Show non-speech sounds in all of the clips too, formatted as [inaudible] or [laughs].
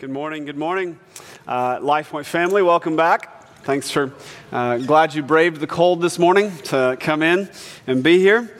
Good morning. Good morning. Uh, LifePoint family, welcome back. Thanks for, uh, glad you braved the cold this morning to come in and be here.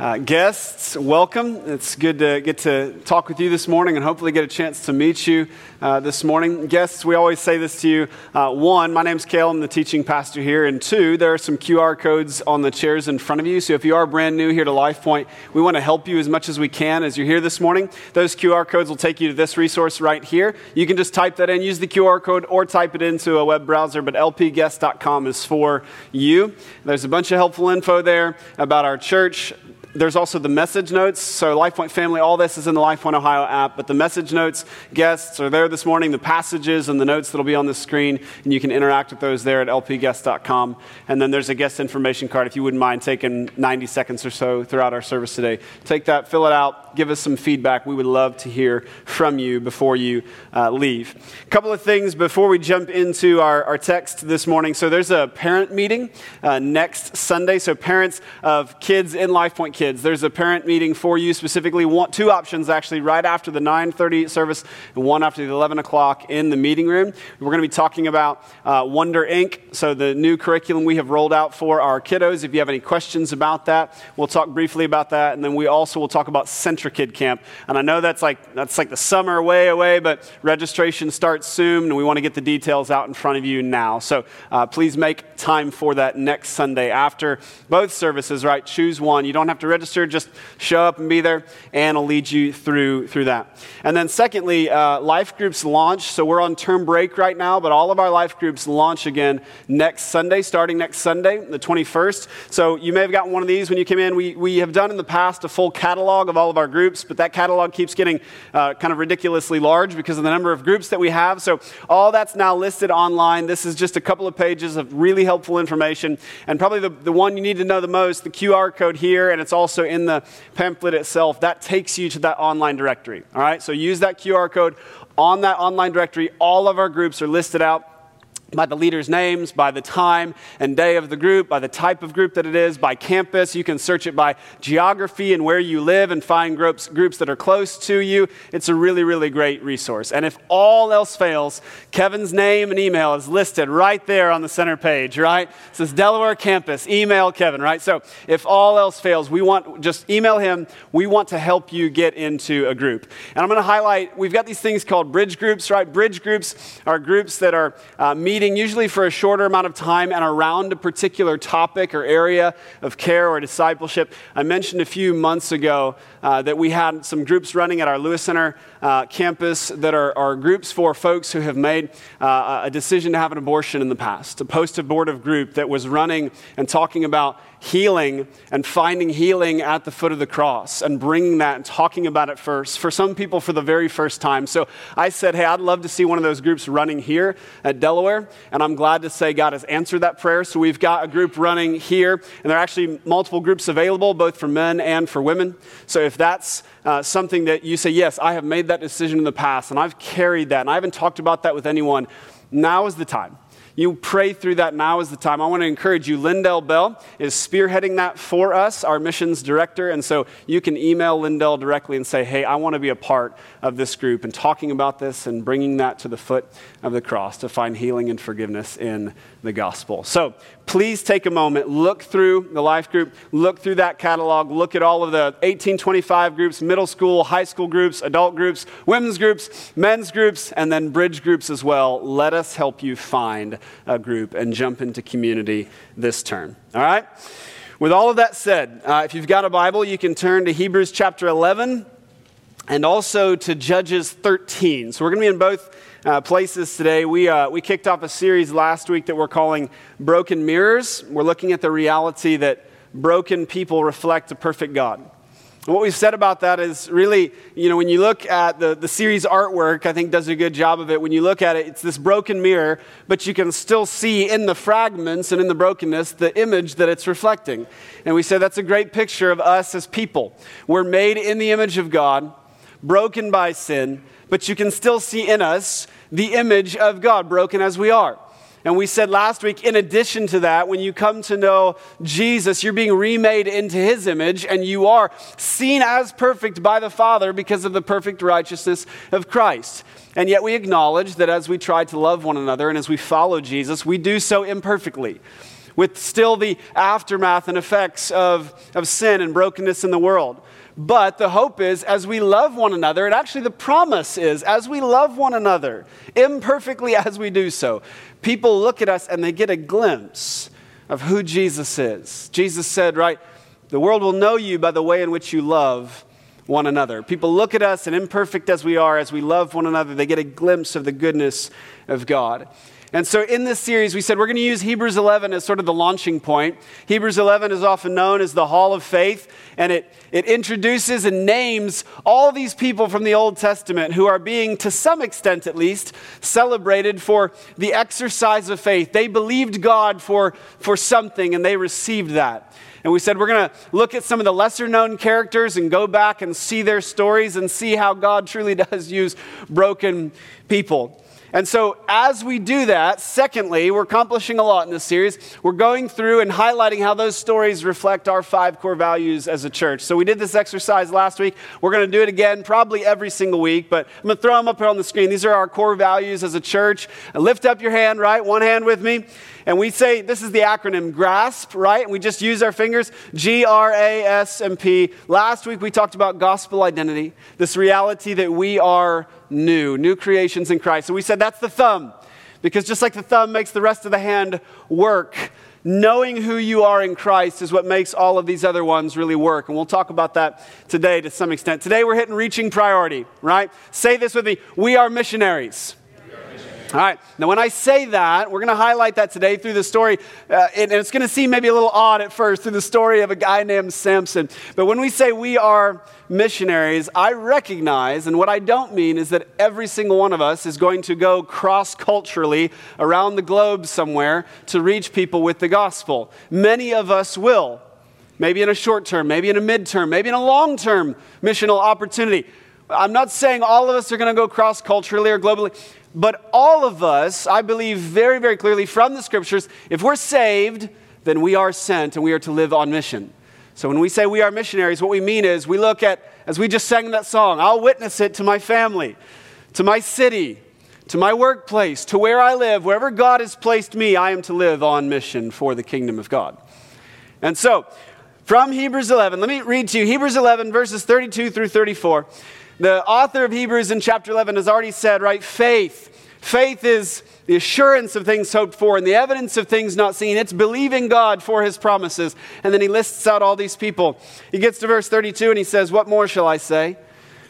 Uh, guests, welcome. It's good to get to talk with you this morning and hopefully get a chance to meet you uh, this morning. Guests, we always say this to you. Uh, one, my name's Kale, I'm the teaching pastor here. And two, there are some QR codes on the chairs in front of you. So if you are brand new here to LifePoint, we want to help you as much as we can as you're here this morning. Those QR codes will take you to this resource right here. You can just type that in, use the QR code, or type it into a web browser, but lpguest.com is for you. There's a bunch of helpful info there about our church there's also the message notes. So, LifePoint family, all this is in the LifePoint Ohio app, but the message notes, guests are there this morning, the passages and the notes that'll be on the screen, and you can interact with those there at lpguest.com. And then there's a guest information card if you wouldn't mind taking 90 seconds or so throughout our service today. Take that, fill it out, give us some feedback. We would love to hear from you before you uh, leave. A couple of things before we jump into our, our text this morning. So, there's a parent meeting uh, next Sunday. So, parents of kids in LifePoint kids. There's a parent meeting for you specifically. One, two options actually, right after the 9:30 service and one after the 11 o'clock in the meeting room. We're going to be talking about uh, Wonder Ink. So the new curriculum we have rolled out for our kiddos. If you have any questions about that, we'll talk briefly about that, and then we also will talk about CentriKid Camp. And I know that's like that's like the summer way away, but registration starts soon, and we want to get the details out in front of you now. So uh, please make time for that next Sunday after both services. Right, choose one. You don't have to register, just show up and be there, and I'll lead you through, through that. And then, secondly, uh, life groups launch. So we're on term break right now, but all of our life groups launch again next Sunday, starting next Sunday, the 21st. So you may have gotten one of these when you came in. We, we have done in the past a full catalog of all of our groups, but that catalog keeps getting uh, kind of ridiculously large because of the number of groups that we have. So all that's now listed online. This is just a couple of pages of really helpful information. And probably the, the one you need to know the most, the QR code here, and it's also in the pamphlet itself, that takes you to that online directory. All right, so use that QR code on that online directory. All of our groups are listed out by the leaders' names, by the time and day of the group, by the type of group that it is, by campus. You can search it by geography and where you live and find groups, groups that are close to you. It's a really, really great resource. And if all else fails, Kevin's name and email is listed right there on the center page, right? It says Delaware campus, email Kevin, right? So if all else fails, we want, just email him. We want to help you get into a group. And I'm going to highlight, we've got these things called bridge groups, right? Bridge groups are groups that are uh, meeting meeting, usually for a shorter amount of time and around a particular topic or area of care or discipleship. I mentioned a few months ago uh, that we had some groups running at our Lewis Center uh, campus that are, are, groups for folks who have made uh, a decision to have an abortion in the past. A post abortive group that was running and talking about healing and finding healing at the foot of the cross and bringing that and talking about it first for some people for the very first time. So I said, hey, I'd love to see one of those groups running here at Delaware. And I'm glad to say God has answered that prayer. So we've got a group running here, and there are actually multiple groups available, both for men and for women. So if that's uh, something that you say, yes, I have made that decision in the past, and I've carried that, and I haven't talked about that with anyone, now is the time you pray through that now is the time. I want to encourage you. Lindell Bell is spearheading that for us, our missions director. And so you can email Lindell directly and say, hey, I want to be a part of this group and talking about this and bringing that to the foot of the cross to find healing and forgiveness in the gospel. So please take a moment, look through the life group, look through that catalog, look at all of the 1825 groups, middle school, high school groups, adult groups, women's groups, men's groups, and then bridge groups as well. Let us help you find a group and jump into community this term. All right? With all of that said, uh, if you've got a Bible, you can turn to Hebrews chapter 11 and also to Judges 13. So we're going to be in both uh, places today. We, uh, we kicked off a series last week that we're calling Broken Mirrors. We're looking at the reality that broken people reflect a perfect God. And what we've said about that is really, you know, when you look at the, the series artwork, I think does a good job of it. When you look at it, it's this broken mirror, but you can still see in the fragments and in the brokenness the image that it's reflecting. And we say that's a great picture of us as people. We're made in the image of God, broken by sin, but you can still see in us the image of God, broken as we are. And we said last week, in addition to that, when you come to know Jesus, you're being remade into his image and you are seen as perfect by the Father because of the perfect righteousness of Christ. And yet we acknowledge that as we try to love one another and as we follow Jesus, we do so imperfectly, with still the aftermath and effects of, of sin and brokenness in the world. But the hope is, as we love one another, and actually the promise is, as we love one another, imperfectly as we do so, people look at us and they get a glimpse of who Jesus is. Jesus said, right, the world will know you by the way in which you love one another. People look at us, and imperfect as we are, as we love one another, they get a glimpse of the goodness of God. And so in this series, we said we're going to use Hebrews 11 as sort of the launching point. Hebrews 11 is often known as the Hall of Faith, and it, it introduces and names all these people from the Old Testament who are being, to some extent at least, celebrated for the exercise of faith. They believed God for, for something, and they received that. And we said we're going to look at some of the lesser known characters and go back and see their stories and see how God truly [laughs] does use broken people. And so, as we do that, secondly, we're accomplishing a lot in this series. We're going through and highlighting how those stories reflect our five core values as a church. So, we did this exercise last week. We're going to do it again, probably every single week, but I'm going to throw them up here on the screen. These are our core values as a church. Lift up your hand, right? One hand with me. And we say, this is the acronym GRASP, right? And we just use our fingers G R A S M P. Last week we talked about gospel identity, this reality that we are new, new creations in Christ. So we said that's the thumb, because just like the thumb makes the rest of the hand work, knowing who you are in Christ is what makes all of these other ones really work. And we'll talk about that today to some extent. Today we're hitting reaching priority, right? Say this with me we are missionaries. All right. Now, when I say that, we're going to highlight that today through the story, uh, and it's going to seem maybe a little odd at first through the story of a guy named Samson. But when we say we are missionaries, I recognize, and what I don't mean is that every single one of us is going to go cross culturally around the globe somewhere to reach people with the gospel. Many of us will. Maybe in a short term, maybe in a midterm, maybe in a long term missional opportunity. I'm not saying all of us are going to go cross culturally or globally, but all of us, I believe very, very clearly from the scriptures, if we're saved, then we are sent and we are to live on mission. So when we say we are missionaries, what we mean is we look at, as we just sang that song, I'll witness it to my family, to my city, to my workplace, to where I live, wherever God has placed me, I am to live on mission for the kingdom of God. And so, from Hebrews 11, let me read to you Hebrews 11, verses 32 through 34. The author of Hebrews in chapter 11 has already said, right, faith. Faith is the assurance of things hoped for and the evidence of things not seen. It's believing God for his promises. And then he lists out all these people. He gets to verse 32 and he says, What more shall I say?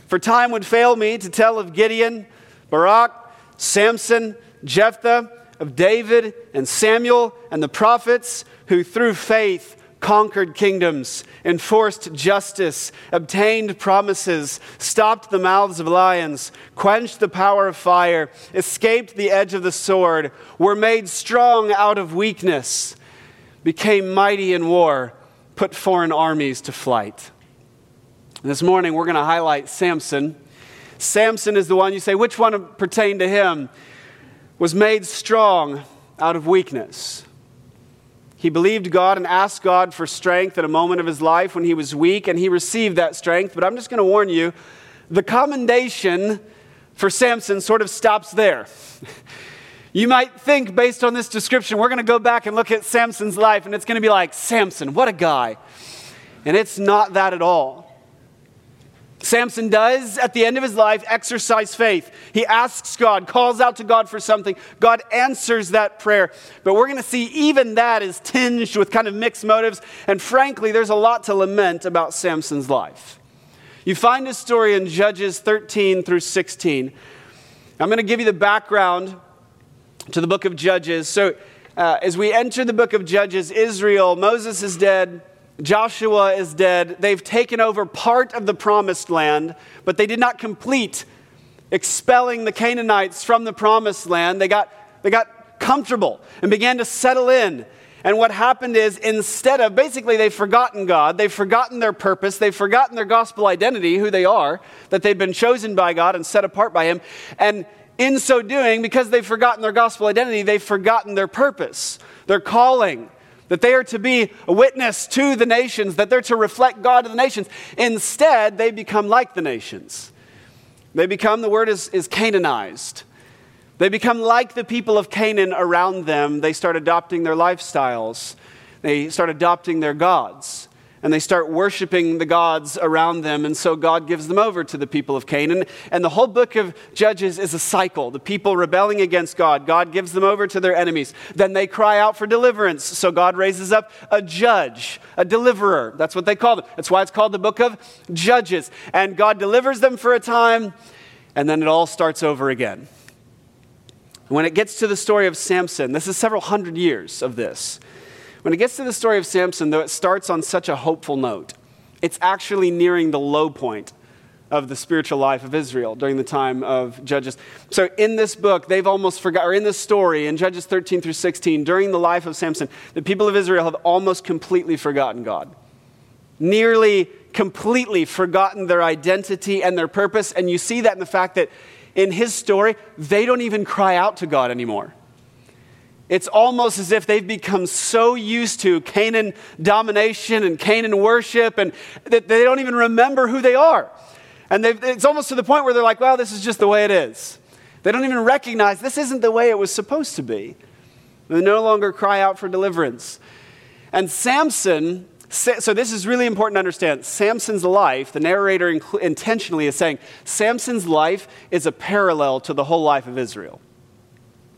For time would fail me to tell of Gideon, Barak, Samson, Jephthah, of David and Samuel and the prophets who through faith conquered kingdoms, enforced justice, obtained promises, stopped the mouths of lions, quenched the power of fire, escaped the edge of the sword, were made strong out of weakness, became mighty in war, put foreign armies to flight. This morning we're going to highlight Samson. Samson is the one you say, which one pertained to him? Was made strong out of weakness. He believed God and asked God for strength at a moment of his life when he was weak, and he received that strength. But I'm just going to warn you the commendation for Samson sort of stops there. [laughs] You might think, based on this description, we're going to go back and look at Samson's life, and it's going to be like, Samson, what a guy. And it's not that at all. Samson does, at the end of his life, exercise faith. He asks God, calls out to God for something. God answers that prayer. But we're going to see even that is tinged with kind of mixed motives. And frankly, there's a lot to lament about Samson's life. You find his story in Judges 13 through 16. I'm going to give you the background to the book of Judges. So, uh, as we enter the book of Judges, Israel, Moses is dead. Joshua is dead. They've taken over part of the promised land, but they did not complete expelling the Canaanites from the promised land. They got, they got comfortable and began to settle in. And what happened is, instead of basically, they've forgotten God, they've forgotten their purpose, they've forgotten their gospel identity, who they are, that they've been chosen by God and set apart by Him. And in so doing, because they've forgotten their gospel identity, they've forgotten their purpose, their calling, that they are to be a witness to the nations, that they're to reflect God to the nations. Instead, they become like the nations. They become, the word is, is Canaanized. They become like the people of Canaan around them. They start adopting their lifestyles, they start adopting their gods and they start worshiping the gods around them. And so God gives them over to the people of Canaan. And the whole book of Judges is a cycle. The people rebelling against God, God gives them over to their enemies. Then they cry out for deliverance. So God raises up a judge, a deliverer. That's what they call them. That's why it's called the book of Judges. And God delivers them for a time, and then it all starts over again. When it gets to the story of Samson, this is several hundred years of this. When it gets to the story of Samson, though it starts on such a hopeful note, it's actually nearing the low point of the spiritual life of Israel during the time of Judges. So, in this book, they've almost forgot, or in this story, in Judges 13 through 16, during the life of Samson, the people of Israel have almost completely forgotten God. Nearly completely forgotten their identity and their purpose. And you see that in the fact that in his story, they don't even cry out to God anymore. It's almost as if they've become so used to Canaan domination and Canaan worship and that they don't even remember who they are. And it's almost to the point where they're like, well, this is just the way it is. They don't even recognize this isn't the way it was supposed to be. They no longer cry out for deliverance. And Samson, so this is really important to understand. Samson's life, the narrator intentionally is saying, Samson's life is a parallel to the whole life of Israel.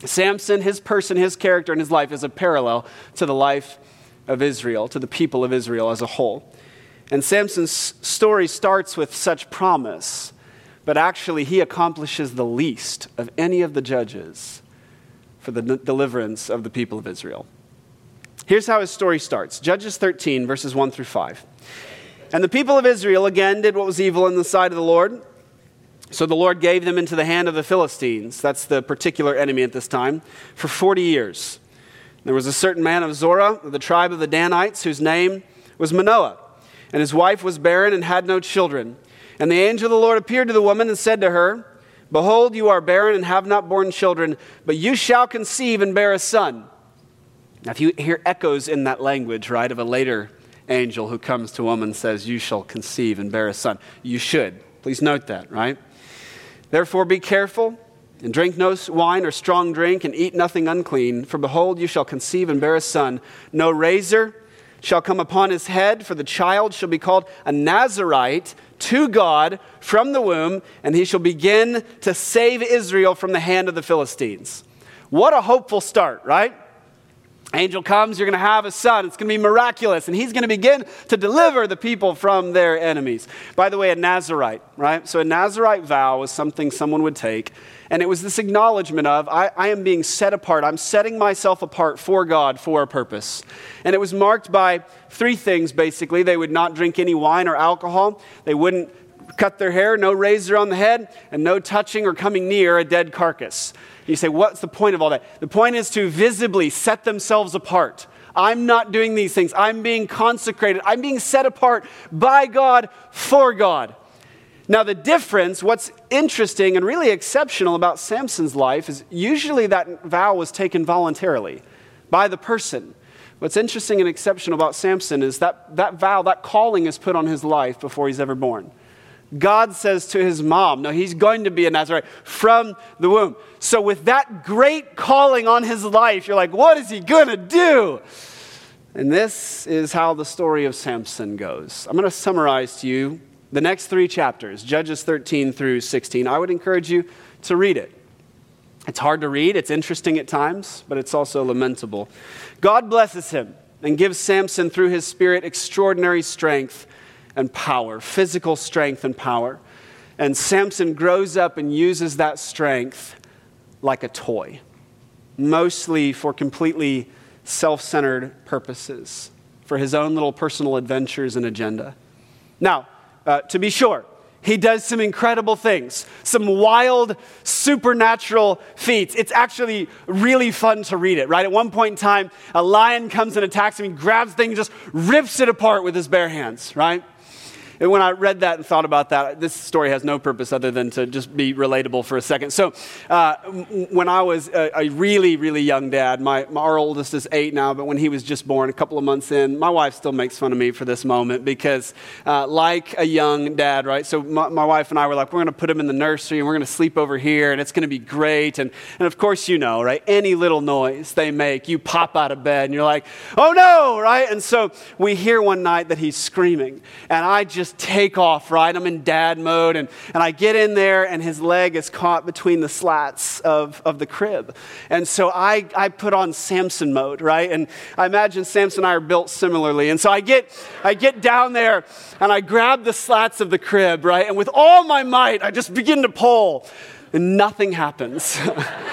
Samson, his person, his character, and his life is a parallel to the life of Israel, to the people of Israel as a whole. And Samson's story starts with such promise, but actually he accomplishes the least of any of the judges for the deliverance of the people of Israel. Here's how his story starts Judges 13, verses 1 through 5. And the people of Israel again did what was evil in the sight of the Lord so the Lord gave them into the hand of the Philistines. That's the particular enemy at this time, for 40 years. There was a certain man of Zorah, of the tribe of the Danites, whose name was Manoah. And his wife was barren and had no children. And the angel of the Lord appeared to the woman and said to her, Behold, you are barren and have not borne children, but you shall conceive and bear a son. Now, if you hear echoes in that language, right, of a later angel who comes to a woman and says, You shall conceive and bear a son, you should. Please note that, right? Therefore, be careful and drink no wine or strong drink and eat nothing unclean. For behold, you shall conceive and bear a son. No razor shall come upon his head, for the child shall be called a Nazarite to God from the womb, and he shall begin to save Israel from the hand of the Philistines. What a hopeful start, right? Angel comes, you're going to have a son. It's going to be miraculous, and he's going to begin to deliver the people from their enemies. By the way, a Nazarite, right? So, a Nazarite vow was something someone would take, and it was this acknowledgement of, I, I am being set apart. I'm setting myself apart for God for a purpose. And it was marked by three things, basically. They would not drink any wine or alcohol, they wouldn't cut their hair, no razor on the head, and no touching or coming near a dead carcass. You say, what's the point of all that? The point is to visibly set themselves apart. I'm not doing these things. I'm being consecrated. I'm being set apart by God for God. Now, the difference, what's interesting and really exceptional about Samson's life is usually that vow was taken voluntarily by the person. What's interesting and exceptional about Samson is that that vow, that calling is put on his life before he's ever born. God says to his mom, no, he's going to be a Nazarite from the womb. So, with that great calling on his life, you're like, what is he going to do? And this is how the story of Samson goes. I'm going to summarize to you the next three chapters, Judges 13 through 16. I would encourage you to read it. It's hard to read, it's interesting at times, but it's also lamentable. God blesses him and gives Samson, through his spirit, extraordinary strength and power, physical strength and power. And Samson grows up and uses that strength like a toy, mostly for completely self centered purposes, for his own little personal adventures and agenda. Now, uh, to be sure, he does some incredible things, some wild, supernatural feats. It's actually really fun to read it, right? At one point in time, a lion comes and attacks him, he grabs things, just rips it apart with his bare hands, right? And when I read that and thought about that, this story has no purpose other than to just be relatable for a second. So, uh, when I was a, a, really, really young dad, my, my, our oldest is eight now, but when he was just born, a couple of months in, my wife still makes fun of me for this moment because, uh, like a young dad, right? So, my, my wife and I were like, we're going to put him in the nursery and we're going to sleep over here and it's going to be great. And, and of course, you know, right? Any little noise they make, you pop out of bed and you're like, oh no, right? And so we hear one night that he's screaming and I just take off, right? I'm in dad mode and, and I get in there and his leg is caught between the slats of, of the crib. And so I, I put on Samson mode, right? And I imagine Samson and I are built similarly. And so I get, I get down there and I grab the slats of the crib, right? And with all my might, I just begin to pull and nothing happens.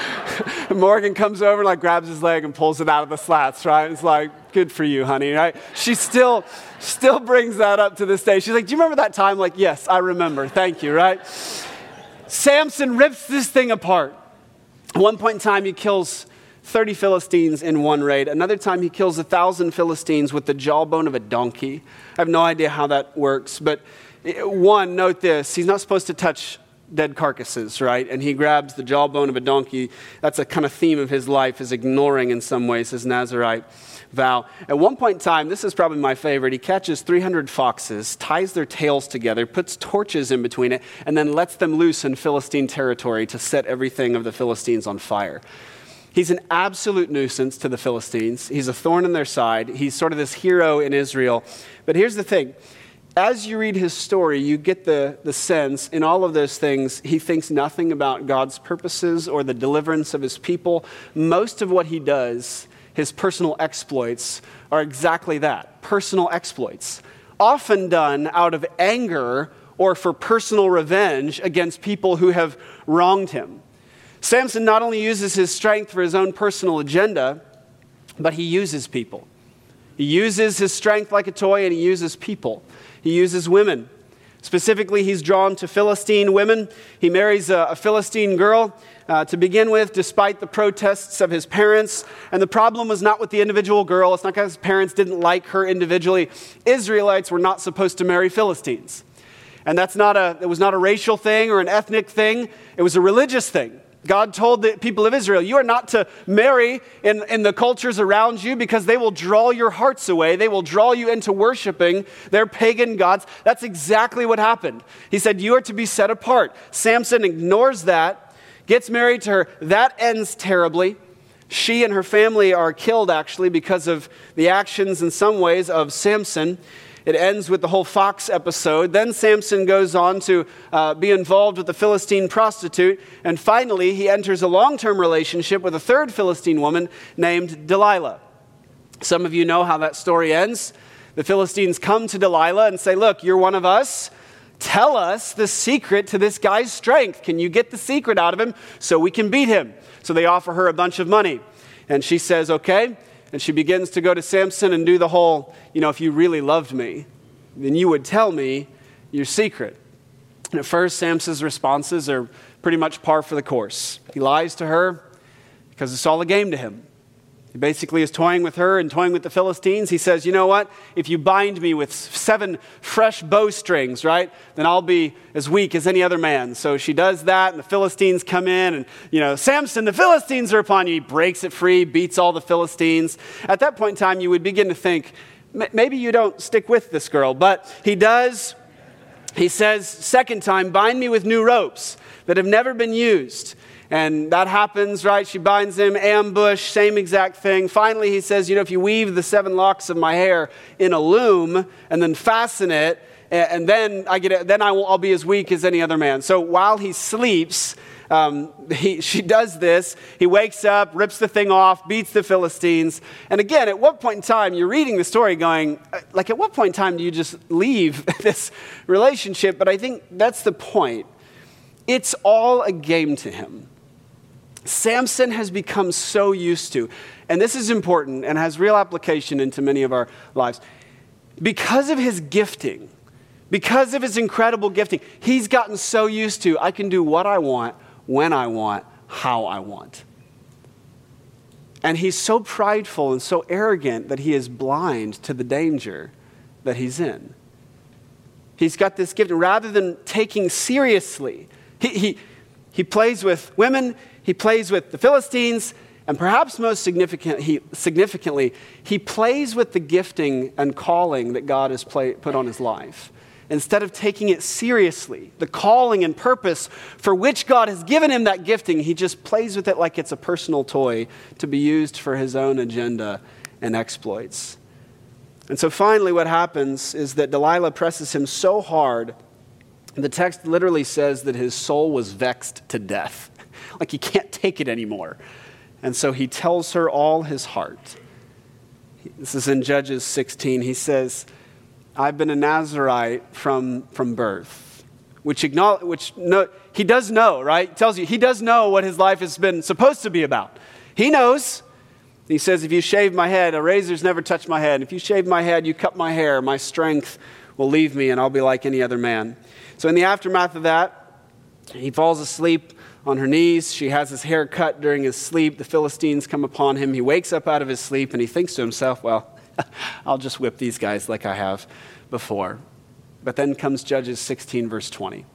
[laughs] Morgan comes over and like grabs his leg and pulls it out of the slats, right? It's like, good for you, honey, right? She still, still brings that up to this day. She's like, do you remember that time? Like, yes, I remember. Thank you, right? Samson rips this thing apart. At one point in time, he kills 30 Philistines in one raid. Another time, he kills a thousand Philistines with the jawbone of a donkey. I have no idea how that works, but eh, one, note this he's not supposed to touch dead carcasses, right? And he grabs the jawbone of a donkey. That's a kind of theme of his life, is ignoring in some ways his Nazarite vow. At one point in time, this is probably my favorite, he catches 300 foxes, ties their tails together, puts torches in between it, and then lets them loose in Philistine territory to set everything of the Philistines on fire. He's an absolute nuisance to the Philistines. He's a thorn in their side. He's sort of this hero in Israel. But here's the thing as you read his story, you get the, the sense in all of those things, he thinks nothing about God's purposes or the deliverance of his people. Most of what he does, his personal exploits, are exactly that personal exploits, often done out of anger or for personal revenge against people who have wronged him. Samson not only uses his strength for his own personal agenda, but he uses people. He uses his strength like a toy and he uses people. He uses women. Specifically, he's drawn to Philistine women. He marries a, a Philistine girl uh, to begin with, despite the protests of his parents. And the problem was not with the individual girl, it's not because his parents didn't like her individually. Israelites were not supposed to marry Philistines. And that's not a, it was not a racial thing or an ethnic thing, it was a religious thing. God told the people of Israel, You are not to marry in, in the cultures around you because they will draw your hearts away. They will draw you into worshiping their pagan gods. That's exactly what happened. He said, You are to be set apart. Samson ignores that, gets married to her. That ends terribly. She and her family are killed, actually, because of the actions, in some ways, of Samson. It ends with the whole fox episode. Then Samson goes on to uh, be involved with the Philistine prostitute. And finally, he enters a long term relationship with a third Philistine woman named Delilah. Some of you know how that story ends. The Philistines come to Delilah and say, Look, you're one of us. Tell us the secret to this guy's strength. Can you get the secret out of him so we can beat him? So they offer her a bunch of money. And she says, Okay. And she begins to go to Samson and do the whole, you know, if you really loved me, then you would tell me your secret. And at first, Samson's responses are pretty much par for the course. He lies to her because it's all a game to him. He basically is toying with her and toying with the Philistines. He says, You know what? If you bind me with seven fresh bowstrings, right, then I'll be as weak as any other man. So she does that, and the Philistines come in, and, you know, Samson, the Philistines are upon you. He breaks it free, beats all the Philistines. At that point in time, you would begin to think, maybe you don't stick with this girl. But he does. He says, Second time, bind me with new ropes that have never been used. And that happens, right? She binds him, ambush, same exact thing. Finally, he says, You know, if you weave the seven locks of my hair in a loom and then fasten it, and then I get it, then I will, I'll be as weak as any other man. So while he sleeps, um, [laughs] he, she does this. He wakes up, rips the thing off, beats the Philistines. And again, at what point in time, you're reading the story going, uh, like, at what point in time do you just leave [laughs] this relationship? But I think that's the point. It's all a game to him. Samson has become so used to, and this is important and has real application into many of our lives. Because of his gifting, because of his incredible gifting, he's gotten so used to I can do what I want, when I want, how I want. And he's so prideful and so arrogant that he is blind to the danger that he's in. He's got this gift. Rather than taking seriously, he, he, he plays with women, he plays with the Philistines, and perhaps most significant, he, significantly, he plays with the gifting and calling that God has play, put on his life. Instead of taking it seriously, the calling and purpose for which God has given him that gifting, he just plays with it like it's a personal toy to be used for his own agenda and exploits. And so finally, what happens is that Delilah presses him so hard, the text literally says that his soul was vexed to death. Like he can't take it anymore. And so he tells her all his heart. This is in Judges 16. He says, I've been a Nazarite from, from birth, which, acknowledge, which no, he does know, right? He tells you, he does know what his life has been supposed to be about. He knows. He says, If you shave my head, a razor's never touched my head. If you shave my head, you cut my hair, my strength will leave me, and I'll be like any other man. So, in the aftermath of that, he falls asleep on her knees. She has his hair cut during his sleep. The Philistines come upon him. He wakes up out of his sleep, and he thinks to himself, Well, [laughs] I'll just whip these guys like I have before. But then comes Judges 16, verse 20,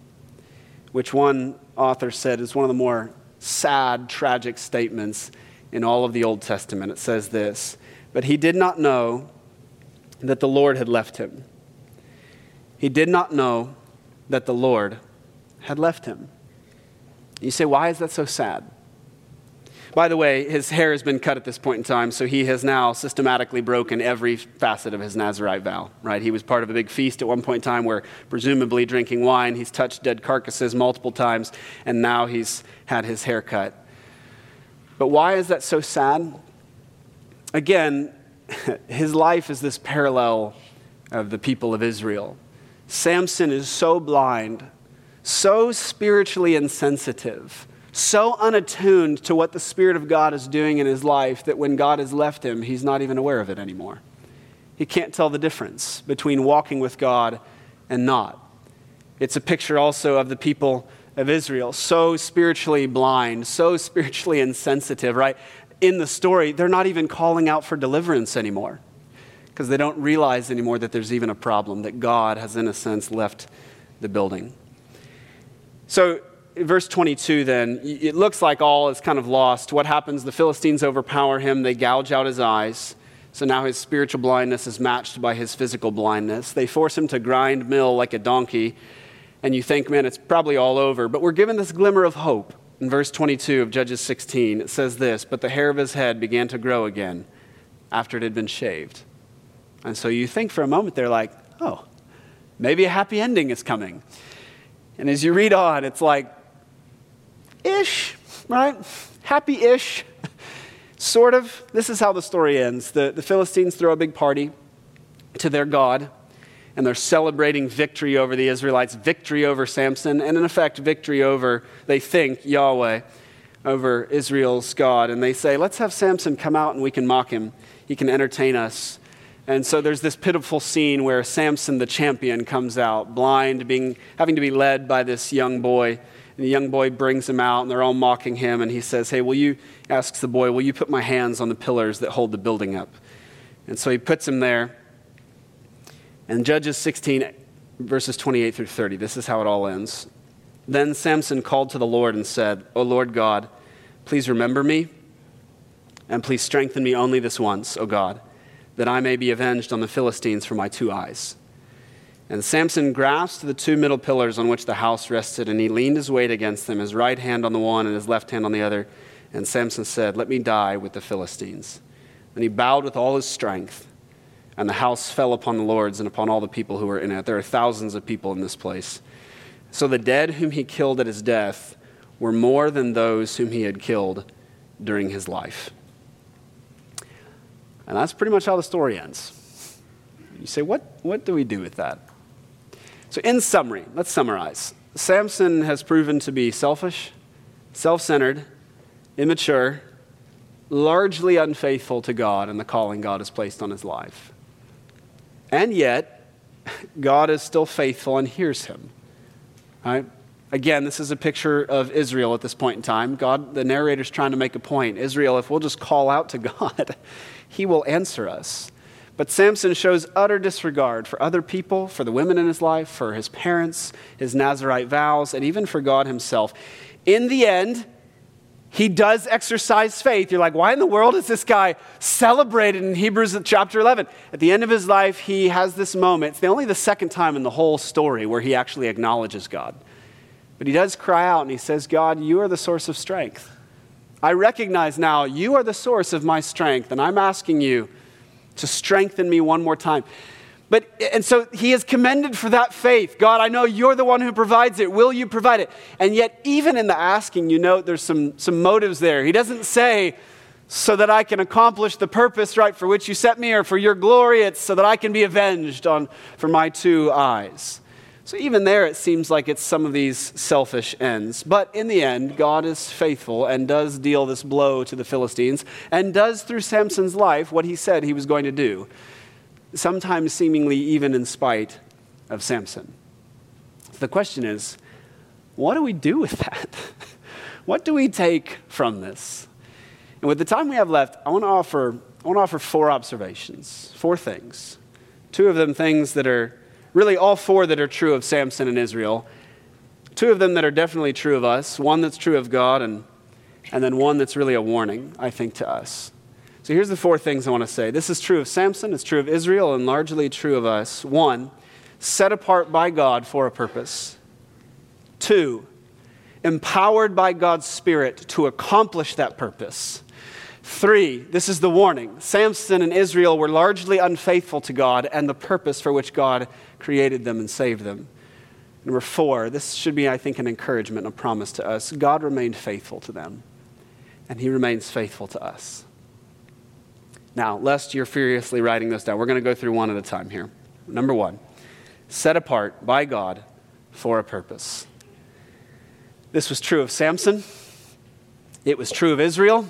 which one author said is one of the more sad, tragic statements in all of the Old Testament. It says this But he did not know that the Lord had left him. He did not know that the Lord had left him. You say, why is that so sad? By the way, his hair has been cut at this point in time, so he has now systematically broken every facet of his Nazarite vow, right? He was part of a big feast at one point in time where, presumably drinking wine, he's touched dead carcasses multiple times, and now he's had his hair cut. But why is that so sad? Again, [laughs] his life is this parallel of the people of Israel. Samson is so blind, so spiritually insensitive, so unattuned to what the Spirit of God is doing in his life that when God has left him, he's not even aware of it anymore. He can't tell the difference between walking with God and not. It's a picture also of the people of Israel, so spiritually blind, so spiritually insensitive, right? In the story, they're not even calling out for deliverance anymore because they don't realize anymore that there's even a problem, that God has, in a sense, left the building. So, verse 22, then, it looks like all is kind of lost. What happens? The Philistines overpower him, they gouge out his eyes. So now his spiritual blindness is matched by his physical blindness. They force him to grind mill like a donkey and you think, man, it's probably all over. But we're given this glimmer of hope. In verse 22 of Judges 16, it says this But the hair of his head began to grow again after it had been shaved. And so you think for a moment, they're like, oh, maybe a happy ending is coming. And as you read on, it's like, ish, right? Happy ish, sort of. This is how the story ends. The, the Philistines throw a big party to their God and they're celebrating victory over the Israelites, victory over Samson, and in effect, victory over, they think, Yahweh, over Israel's God. And they say, let's have Samson come out and we can mock him. He can entertain us. And so there's this pitiful scene where Samson, the champion, comes out, blind, being, having to be led by this young boy. And the young boy brings him out, and they're all mocking him. And he says, Hey, will you, asks the boy, will you put my hands on the pillars that hold the building up? And so he puts him there. And Judges 16, verses 28 through 30, this is how it all ends. Then Samson called to the Lord and said, O Lord God, please remember me, and please strengthen me only this once, O God, that I may be avenged on the Philistines for my two eyes. And Samson grasped the two middle pillars on which the house rested, and he leaned his weight against them, his right hand on the one and his left hand on the other. And Samson said, Let me die with the Philistines. And he bowed with all his strength and the house fell upon the lords and upon all the people who were in it. There are thousands of people in this place. So the dead whom he killed at his death were more than those whom he had killed during his life. And that's pretty much how the story ends. You say, what, what do we do with that? So, in summary, let's summarize. Samson has proven to be selfish, self centered, immature, largely unfaithful to God and the calling God has placed on his life. And yet, [laughs] God is still faithful and hears him. Right? Again, this is a picture of Israel at this point in time. God, the narrator's trying to make a point. Israel, if we'll just call out to [laughs] God, he will answer us. But Samson shows utter disregard for other people, for the women in his life, for his parents, his Nazarite vows, and even for God himself. In the end, he does exercise faith. You're like, why in the world is this guy celebrated in Hebrews chapter 11? At the end of his life, he has this moment. It's the only the second time in the whole story where he actually acknowledges God. But he does cry out and he says, God, you are the source of strength. I recognize now you are the source of my strength, and I'm asking you to strengthen me one more time. But, and so he is commended for that faith. God, I know you're the one who provides it. Will you provide it? And yet, even in the asking, you note there's some, some motives there. He doesn't say, so that I can accomplish the purpose, right, for which you set me, or for your glory. It's so that I can be avenged on, for my two eyes. So even there, it seems like it's some of these selfish ends. But in the end, God is faithful and does deal this blow to the Philistines and does through Samson's life what he said he was going to do, sometimes seemingly even in spite of Samson. The question is, what do we do with that? [laughs] what do we take from this? And with the time we have left, I want to offer, I want to offer four observations, four things. Two of them things that are really all four that are true of Samson and Israel. Two of them that are definitely true of us, one that's true of God, and, and then one that's really a warning, I think, to us. So here's the four things I want to say. This is true of Samson, it's true of Israel, and largely true of us. One, set apart by God for a purpose. Two, empowered by God's Spirit to accomplish that purpose. Three, this is the warning Samson and Israel were largely unfaithful to God and the purpose for which God created them and saved them. Number four, this should be, I think, an encouragement, and a promise to us. God remained faithful to them, and He remains faithful to us. Now, lest you're furiously writing this down, we're going to go through one at a time here. Number one, set apart by God for a purpose. This was true of Samson, it was true of Israel,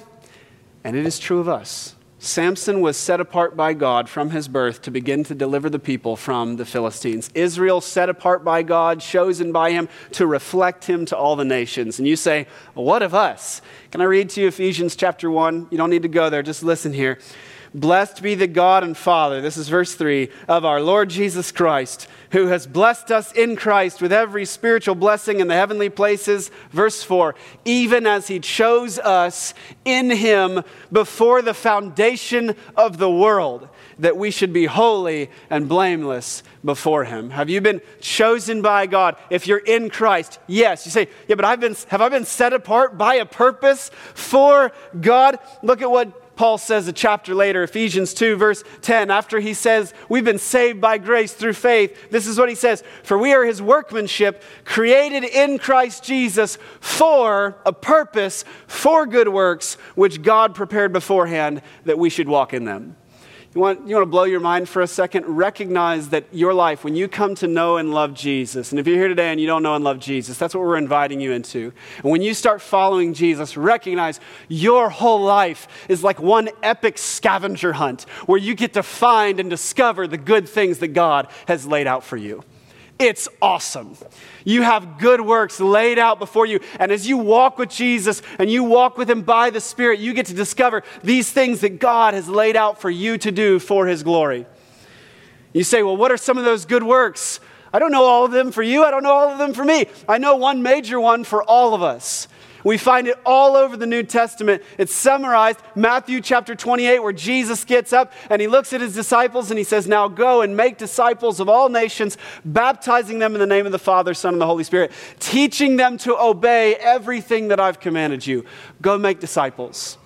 and it is true of us. Samson was set apart by God from his birth to begin to deliver the people from the Philistines. Israel set apart by God, chosen by him to reflect him to all the nations. And you say, What of us? Can I read to you Ephesians chapter 1? You don't need to go there, just listen here. Blessed be the God and Father, this is verse 3, of our Lord Jesus Christ, who has blessed us in Christ with every spiritual blessing in the heavenly places. Verse 4, even as he chose us in him before the foundation of the world, that we should be holy and blameless before him. Have you been chosen by God? If you're in Christ, yes. You say, yeah, but I've been, have I been set apart by a purpose for God? Look at what Paul says a chapter later, Ephesians 2, verse 10, after he says, We've been saved by grace through faith, this is what he says For we are his workmanship, created in Christ Jesus for a purpose, for good works, which God prepared beforehand that we should walk in them. You want, you want to blow your mind for a second? Recognize that your life, when you come to know and love Jesus, and if you're here today and you don't know and love Jesus, that's what we're inviting you into. And when you start following Jesus, recognize your whole life is like one epic scavenger hunt where you get to find and discover the good things that God has laid out for you. It's awesome. You have good works laid out before you. And as you walk with Jesus and you walk with Him by the Spirit, you get to discover these things that God has laid out for you to do for His glory. You say, well, what are some of those good works? I don't know all of them for you. I don't know all of them for me. I know one major one for all of us. We find it all over the New Testament. It's summarized Matthew chapter 28 where Jesus gets up and he looks at his disciples and he says, "Now go and make disciples of all nations, baptizing them in the name of the Father, Son, and the Holy Spirit, teaching them to obey everything that I've commanded you. Go make disciples."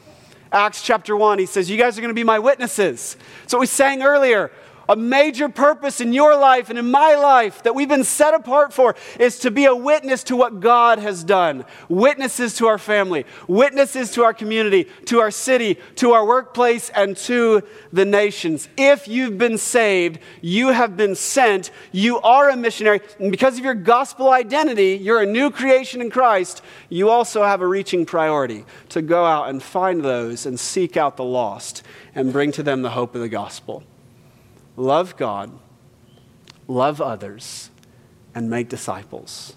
Acts chapter 1, he says, You guys are going to be my witnesses. So we sang earlier a major purpose in your life and in my life that we've been set apart for is to be a witness to what God has done. Witnesses to our family, witnesses to our community, to our city, to our workplace, and to the nations. If you've been saved, you have been sent, you are a missionary, and because of your gospel identity, you're a new creation in Christ, you also have a reaching priority to go out and find those and seek out the lost and bring to them the hope of the gospel love God, love others, and make disciples.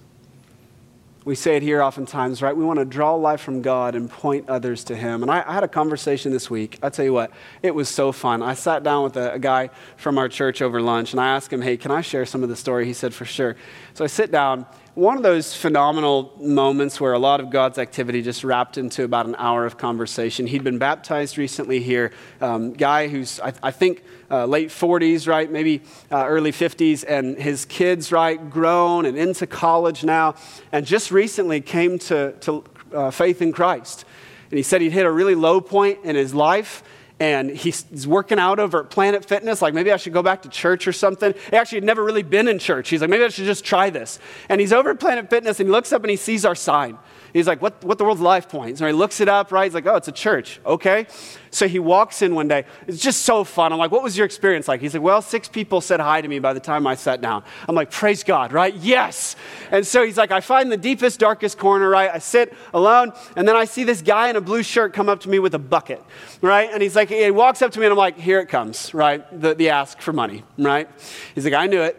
We say it here oftentimes, right? We want to draw life from God and point others to Him. And I, I had a conversation this week. I tell you what, it was so fun. I sat down with a, a, guy from our church over lunch and I asked him, hey, can I share some of the story? He said, for sure. So I sit down. One of those phenomenal moments where a lot of God's activity just wrapped into about an hour of conversation. He'd been baptized recently here. Um, guy who's, I, I think, uh, late 40s, right? Maybe uh, early 50s, and his kids, right, grown and into college now, and just recently came to, to uh, faith in Christ. And he said he'd hit a really low point in his life and he's working out over at Planet Fitness. Like, maybe I should go back to church or something. He actually had never really been in church. He's like, maybe I should just try this. And he's over at Planet Fitness and he looks up and he sees our sign. He's like, what, what the world's life point? So he looks it up, right? He's like, oh, it's a church. Okay. So he walks in one day. It's just so fun. I'm like, what was your experience like? He's like, well, six people said hi to me by the time I sat down. I'm like, praise God, right? Yes. And so he's like, I find the deepest, darkest corner, right? I sit alone, and then I see this guy in a blue shirt come up to me with a bucket, right? And he's like, he walks up to me, and I'm like, here it comes, right? The, the ask for money, right? He's like, I knew it.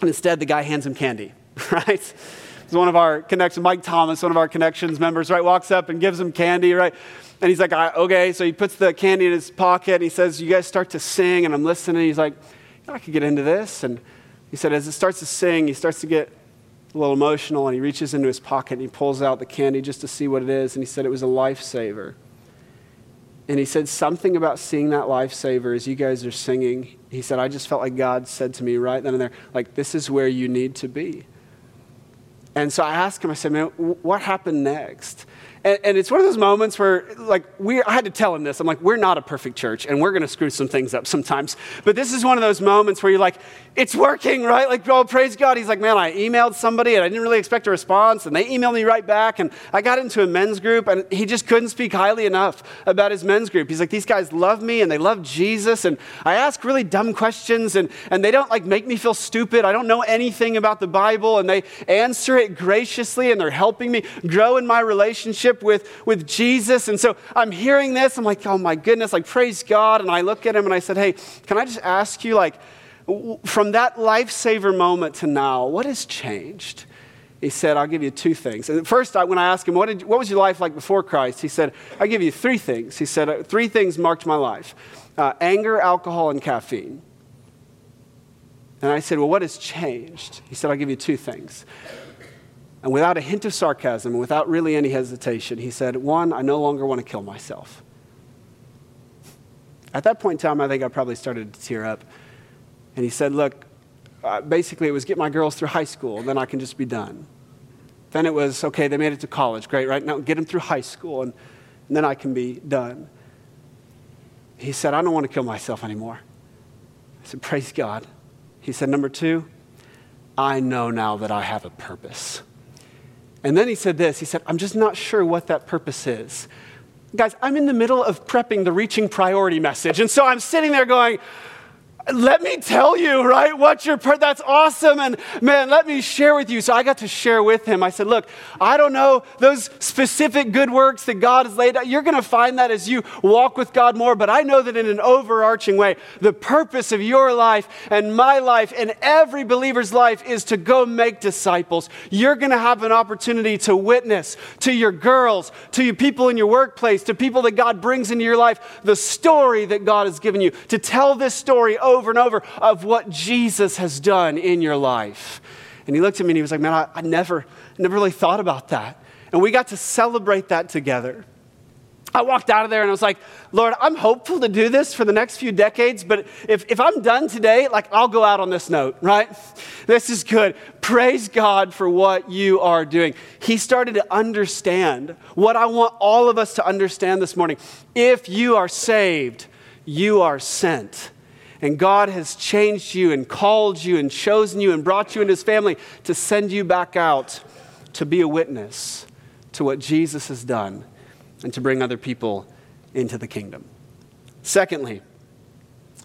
And instead, the guy hands him candy, [laughs] right? One of our connections, Mike Thomas, one of our connections members, right, walks up and gives him candy, right? And he's like, okay. So he puts the candy in his pocket and he says, You guys start to sing. And I'm listening. He's like, I could get into this. And he said, as it starts to sing, he starts to get a little emotional and he reaches into his pocket and he pulls out the candy just to see what it is. And he said, It was a lifesaver. And he said, Something about seeing that lifesaver as you guys are singing. He said, I just felt like God said to me right then and there, like, this is where you need to be. And so I asked him, I said, man, what happened next? And, and, it's one of those moments where, like, we, I had to tell him this. I'm like, we're not a perfect church, and we're going to screw some things up sometimes. But this is one of those moments where you're like, it's working, right? Like, oh, praise God. He's like, man, I emailed somebody, and I didn't really expect a response, and they emailed me right back. And I got into a men's group, and he just couldn't speak highly enough about his men's group. He's like, these guys love me, and they love Jesus. And I ask really dumb questions, and, and they don't, like, make me feel stupid. I don't know anything about the Bible, and they answer it graciously, and they're helping me grow in my relationship relationship with, with Jesus. And so I'm hearing this. I'm like, oh my goodness, like, praise God. And I look at him and I said, hey, can I just ask you, like, from that lifesaver moment to now, what has changed? He said, I'll give you two things. And first, when I asked him, what, did, what was your life like before Christ? He said, I'll give you three things. He said, uh, three things marked my life uh, anger, alcohol, and caffeine. And I said, Well, what has changed? He said, I'll give you two things. And without a hint of sarcasm, without really any hesitation, he said, One, I no longer want to kill myself. At that point in time, I think I probably started to tear up. And he said, Look, uh, basically, it was get my girls through high school, and then I can just be done. Then it was, okay, they made it to college. Great, right? Now get them through high school, and, and then I can be done. He said, I don't want to kill myself anymore. I said, Praise God. He said, Number two, I know now that I have a purpose. And then he said this he said, I'm just not sure what that purpose is. Guys, I'm in the middle of prepping the reaching priority message. And so I'm sitting there going, let me tell you, right? What's your part? That's awesome. And man, let me share with you. So I got to share with him. I said, look, I don't know those specific good works that God has laid out. You're going to find that as you walk with God more. But I know that in an overarching way, the purpose of your life and my life and every believer's life is to go make disciples. You're going to have an opportunity to witness to your girls, to your people in your workplace, to people that God brings into your life, the story that God has given you, to tell this story over over and over of what Jesus has done in your life. And he looked at me and he was like, Man, I, I never, never really thought about that. And we got to celebrate that together. I walked out of there and I was like, Lord, I'm hopeful to do this for the next few decades, but if, if I'm done today, like I'll go out on this note, right? This is good. Praise God for what you are doing. He started to understand what I want all of us to understand this morning. If you are saved, you are sent. And God has changed you and called you and chosen you and brought you into his family to send you back out to be a witness to what Jesus has done and to bring other people into the kingdom. Secondly,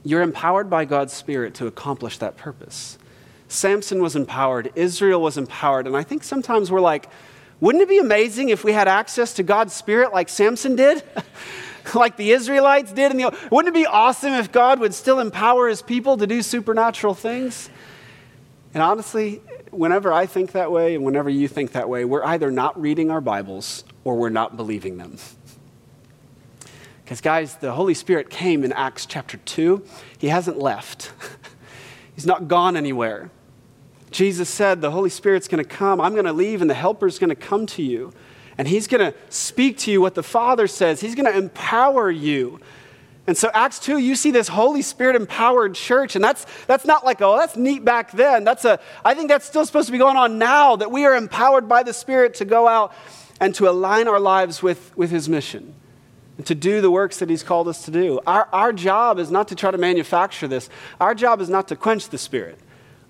you're empowered by God's Spirit to accomplish that purpose. Samson was empowered, Israel was empowered, and I think sometimes we're like, wouldn't it be amazing if we had access to God's Spirit like Samson did? [laughs] [laughs] like the Israelites did. In the, wouldn't it be awesome if God would still empower his people to do supernatural things? And honestly, whenever I think that way and whenever you think that way, we're either not reading our Bibles or we're not believing them. [laughs] Because, guys, the Holy Spirit came in Acts chapter 2. He hasn't left, [laughs] He's not gone anywhere. Jesus said, The Holy Spirit's going to come. I'm going to leave, and the Helper's going to come to you. And He's going to speak to you what the Father says. He's going to empower you. And so, Acts 2, you see this Holy Spirit empowered church. And that's, that's not like, oh, that's neat back then. That's a, I think that's still supposed to be going on now, that we are empowered by the Spirit to go out and to align our lives with, with His mission and to do the works that He's called us to do. Our, our job is not to try to manufacture this, our job is not to quench the Spirit.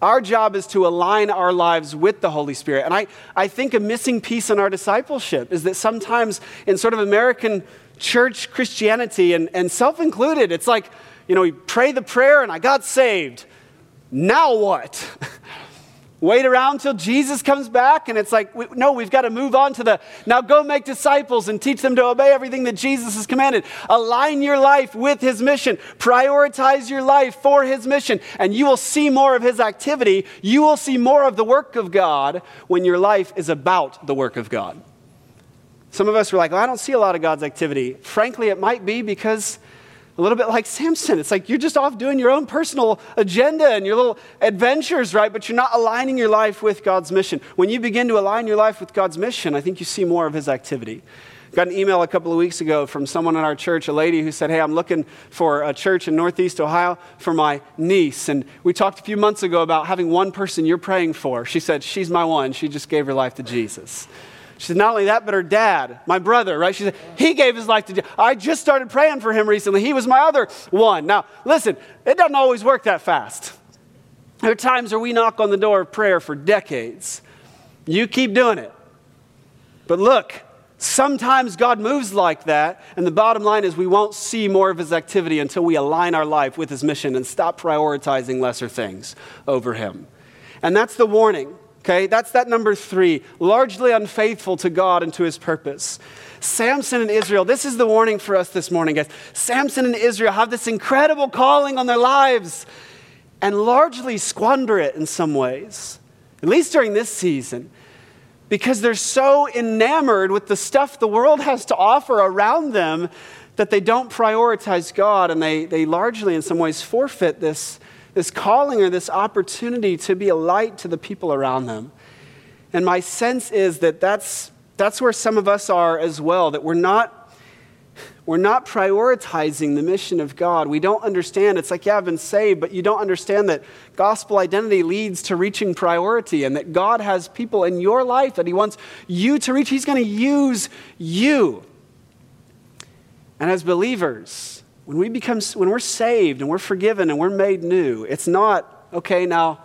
Our job is to align our lives with the Holy Spirit. And I, I think a missing piece in our discipleship is that sometimes in sort of American church Christianity, and, and self included, it's like, you know, we pray the prayer and I got saved. Now what? [laughs] Wait around till Jesus comes back, and it's like, no, we've got to move on to the now go make disciples and teach them to obey everything that Jesus has commanded. Align your life with his mission, prioritize your life for his mission, and you will see more of his activity. You will see more of the work of God when your life is about the work of God. Some of us were like, well, I don't see a lot of God's activity. Frankly, it might be because a little bit like Samson. It's like you're just off doing your own personal agenda and your little adventures, right? But you're not aligning your life with God's mission. When you begin to align your life with God's mission, I think you see more of his activity. Got an email a couple of weeks ago from someone in our church, a lady who said, Hey, I'm looking for a church in Northeast Ohio for my niece. And we talked a few months ago about having one person you're praying for. She said, She's my one. She just gave her life to Jesus. She said, not only that, but her dad, my brother, right? She said, he gave his life to Jesus. I just started praying for him recently. He was my other one. Now, listen, it doesn't always work that fast. There are times where we knock on the door of prayer for decades. You keep doing it. But look, sometimes God moves like that, and the bottom line is we won't see more of his activity until we align our life with his mission and stop prioritizing lesser things over him. And that's the warning. Okay, that's that number three, largely unfaithful to God and to his purpose. Samson and Israel, this is the warning for us this morning, guys. Samson and Israel have this incredible calling on their lives and largely squander it in some ways, at least during this season, because they're so enamored with the stuff the world [laughs] has to offer around them that they don't prioritize God and they, they largely, in some ways, forfeit this this calling or this opportunity to be a light to the people around them. And my sense is that that's, that's where some of us are as well, that we're not, we're not prioritizing the mission of God. We don't understand. It's like, yeah, I've been saved, but you don't understand that gospel identity leads to reaching priority and that God has people in your life that He wants you to reach. He's going to use you. And as believers, when we become, when we're saved and we're forgiven and we're made new, it's not, okay, now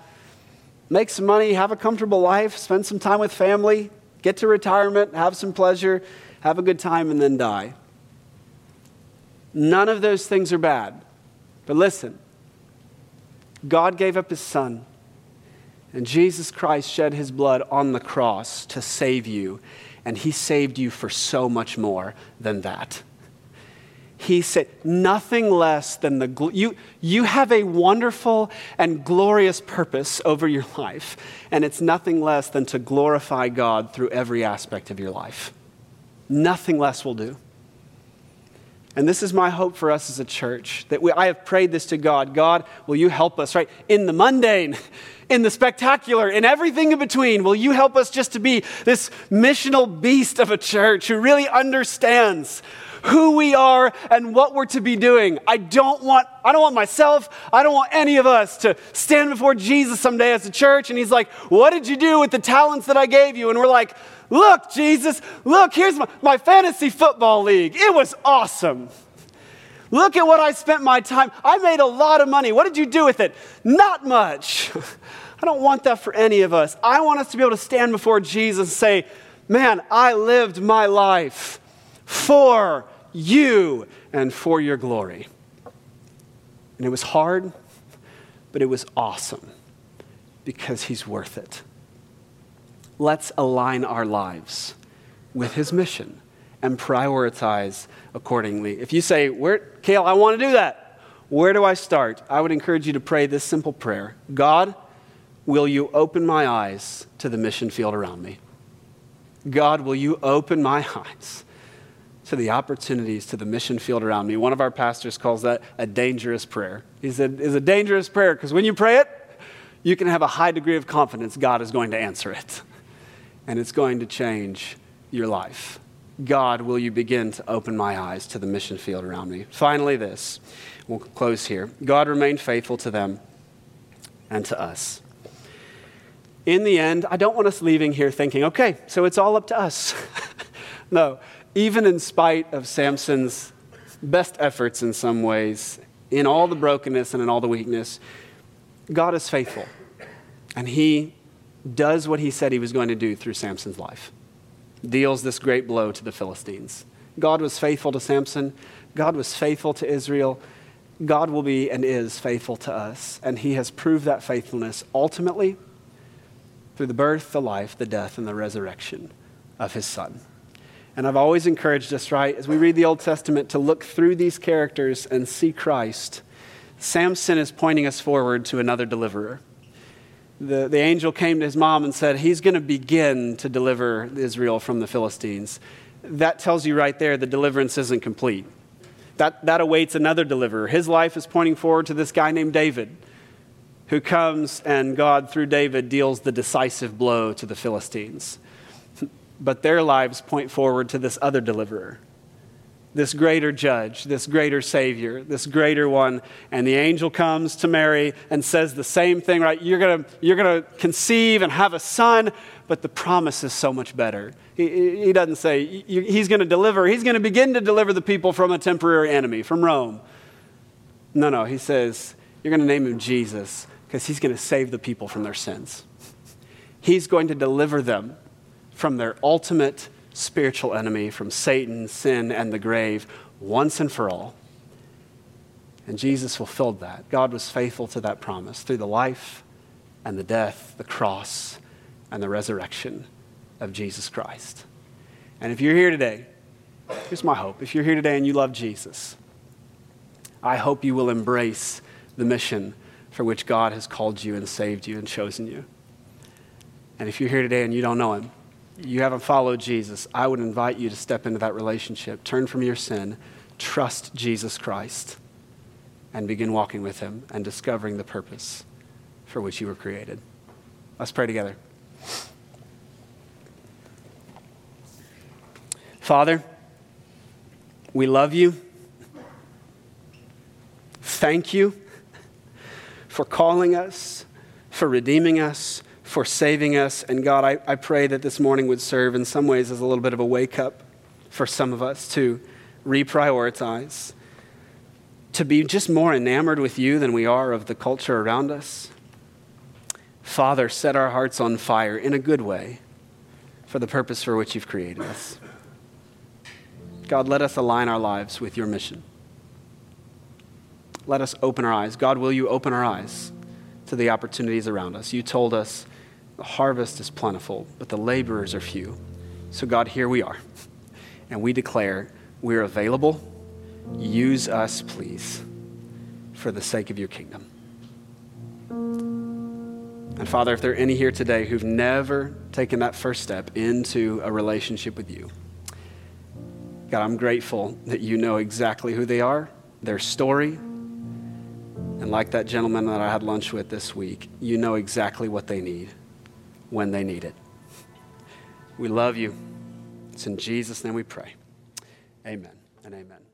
make some money, have a comfortable life, spend some time with family, get to retirement, have some pleasure, have a good time, and then die. None of those things are bad. But listen, God gave up his son, and Jesus Christ shed his blood on the cross to save you, and he saved you for so much more than that he said, nothing less than the, you, you have a wonderful and glorious purpose over your [laughs] life, and it's nothing less than to glorify God through every aspect of your life. Nothing less will do. And this is my hope for us as a church that we, I have prayed this to God. God, will you help us, right? In the mundane, [laughs] in the spectacular, in everything in between, will you help us just to be this missional beast of a church who really understands who we are and what we're to be doing. I don't want I don't want myself, I don't want any of us to stand before Jesus someday as a church and he's like, "What did you do with the talents that I gave you?" And we're like, "Look, Jesus, look, here's my, my fantasy football league. It was awesome." Look at what I spent my time. I made a lot of money. What did you do with it? Not much. [laughs] I don't want that for any of us. I want us to be able to stand before Jesus and say, Man, I lived my life for you and for your glory. And it was hard, but it was awesome because he's worth it. Let's align our lives with his mission and prioritize accordingly. If you say, Where, Kale, I want to do that, where do I start? I would encourage you to pray this simple prayer God, will you open my eyes to the mission field around me? God, will you open my [laughs] eyes to the opportunities to the mission field around me? One of our pastors calls that a dangerous prayer. He said, it's a dangerous prayer because when you pray it, you can have a high degree of confidence God is going to answer it. [laughs] And it's going to change your life. God, will you begin to open my eyes to the mission field around me? Finally, this. We'll close here. God remained faithful to them and to us. In the end, I don't want us leaving here thinking, okay, so it's all up to us. [laughs] no, even in spite of Samson's best efforts in some ways, in all the brokenness and in all the weakness, God is faithful. And he does what he said he was going to do through Samson's life deals this great blow to the Philistines. God was faithful to Samson, God was faithful to Israel. God will be and is faithful to us, and he has proved that faithfulness ultimately through the birth, the life, the death, and the resurrection of his son. And I've always encouraged us, right, as we read the Old Testament, to look through these characters and see Christ. Samson is pointing us forward to another deliverer the, the angel came to his mom and said, He's going to begin to deliver Israel from the Philistines. That tells you right there the deliverance isn't complete. That, that awaits another deliverer. His life is pointing forward to this guy named David, who comes and God, through David, deals the decisive blow to the Philistines. But their lives point forward to this other deliverer this greater judge, this greater savior, this greater one. And the angel comes to Mary and says the same thing, right? You're going you're to conceive and have a son, but the promise is so much better. He, he doesn't say he's going to deliver, he's going to begin to deliver the people from a temporary enemy, from Rome. No, no, he says, you're going to name him Jesus because he's going to save the people from their sins. He's going to deliver them from their ultimate spiritual enemy from Satan, sin, and the grave once and for all. And Jesus fulfilled that. God was faithful to that promise through the life and the death, the cross, and the resurrection of Jesus Christ. And if you're here today, here's my hope. If you're here today and you love Jesus, I hope you will embrace the mission for which God has called you and saved you and chosen you. And if you're here today and you don't know Him, you haven't followed Jesus, I would invite you to step into that relationship. Turn from your sin, trust Jesus Christ, and begin walking with Him and discovering the purpose for which you were created. Let's pray together. Father, we love you. Thank you for calling us, for redeeming us, for saving us. And God, I, I pray that this morning would serve in some ways as a little bit of a wake up for some of us to reprioritize, to be just more enamored with you than we are of the culture around us. Father, set our hearts on fire in a good way for the purpose for which you've created us. God, let us align our lives with your mission. Let us open our eyes. God, will you open our eyes to the opportunities around us? You told us the harvest is plentiful, but the laborers are few. So, God, here we are. And we declare we're available. Use us, please, for the sake of your kingdom. And Father, if there are any here today who've never taken that first step into a relationship with you, God, I'm grateful that you know exactly who they are, their story, and like that gentleman that I had lunch with this week, you know exactly what they need when they need it. We love you. It's in Jesus' name we pray. Amen and amen.